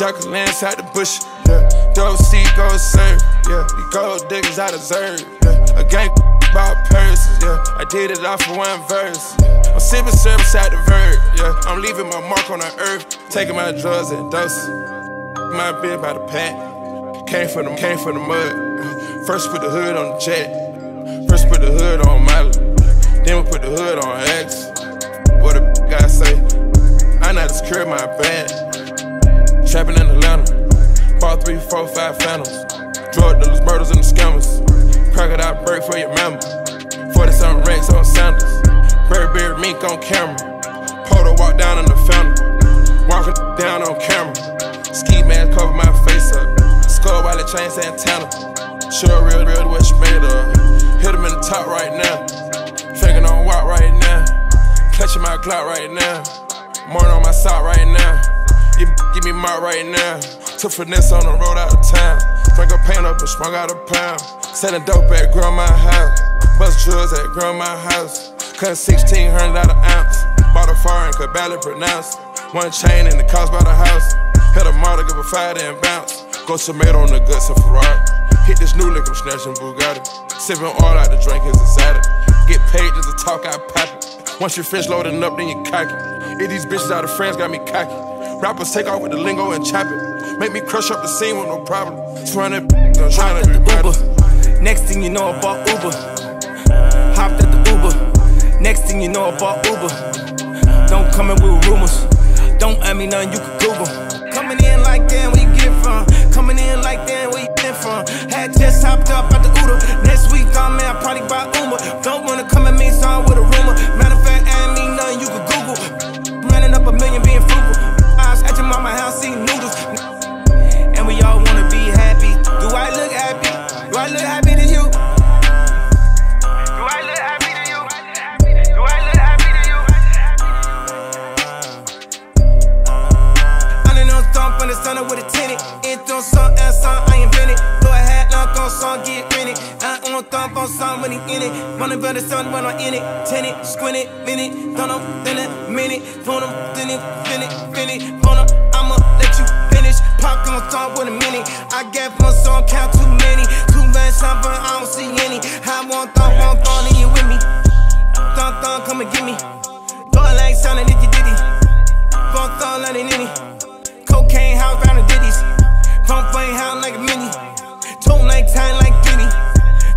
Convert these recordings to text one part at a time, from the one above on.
lands out the bush, yeah. Double C go serve, yeah. These gold diggers I deserve, yeah. A gang about purses, yeah. I did it off for one verse. Yeah. I'm sipping service out the verb, yeah. I'm leaving my mark on the earth, taking my drugs and doses. My bed by the pack, came from the came from the mud. First put the hood on the jet, first put the hood on Miley, then we put the hood on X. What a guy say? I know to secure my band. Trapping in Atlanta, bought three, four, five phantoms. Drug dealers, murders, and the scammers. Crocodile break for your member. 47 racks on Sanders. Burberry mink on camera. Poto walk down in the fountain. Walking down on camera. Ski mask cover my face up. Skull while it chain Santana. Sure, real, real, what you made of. Hit him in the top right now. Finger on walk right now. Clutching my Glock right now. Morning on my sock right now. Give me my right now. Took finesse on the road out of town. Drink a paint up and sprung out a pound. Selling dope at grandma's house. Bust drugs at grandma's house. Cut 1600 out an ounce. Bought a foreign, could barely pronounce. One chain and the cost by the house. Hit a model, give a fire, and bounce. Go tomato on the guts of Ferrari. Hit this new I'm snatching Bugatti. Sipping all out the drink is inside. Get paid just to talk, pop it. Once you finish loading up, then you cock it. If these bitches out of France got me cocky. Rappers take off with the lingo and chop it. Make me crush up the scene with no problem. Trying to, trying to be Uber. Next thing you know, I bought Uber. Hopped at the Uber. Next thing you know, I bought Uber. Don't come in with rumors. Don't ask me nothing you can Google. Do I look happy to you? Do I look happy to you? Do I look happy to you? I done no thump on the sun with a tenant. It don't song and song I invented. Go ahead, knock on song, get rented. I on thump on song when he in it. Wanna build a sun when I'm in it. Tenant, squint it, minute. Don't know, then a minute. Phone him, then it, fin it, fin it. Phone him, I'ma let you finish. Pop on song with a minute. I get one song, count Going like sounding if you diddy. Phone thump, let it. Cocaine house round the ditties. Pump flame house like a mini. Tone like time like Diddy.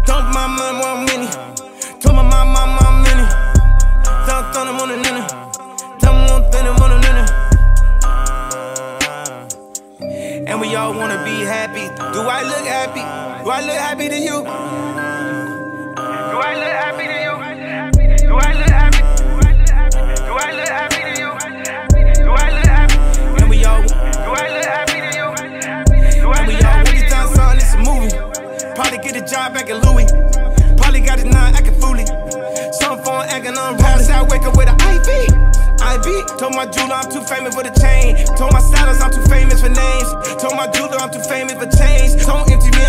Dump my mom one mini. Told my mom, mom, mom mini. Dump on them on the nina. Dump on them on the nina. And we all wanna be happy. Do I look happy? Do I look happy to you? Job back at Louis. Probably got his nine acting fooly. Some phone acting Pass out, wake up with an IV. IV. Told my jeweler I'm too famous for the chain. Told my stylist I'm too famous for names. Told my jeweler I'm too famous for chains. Told MTV I'm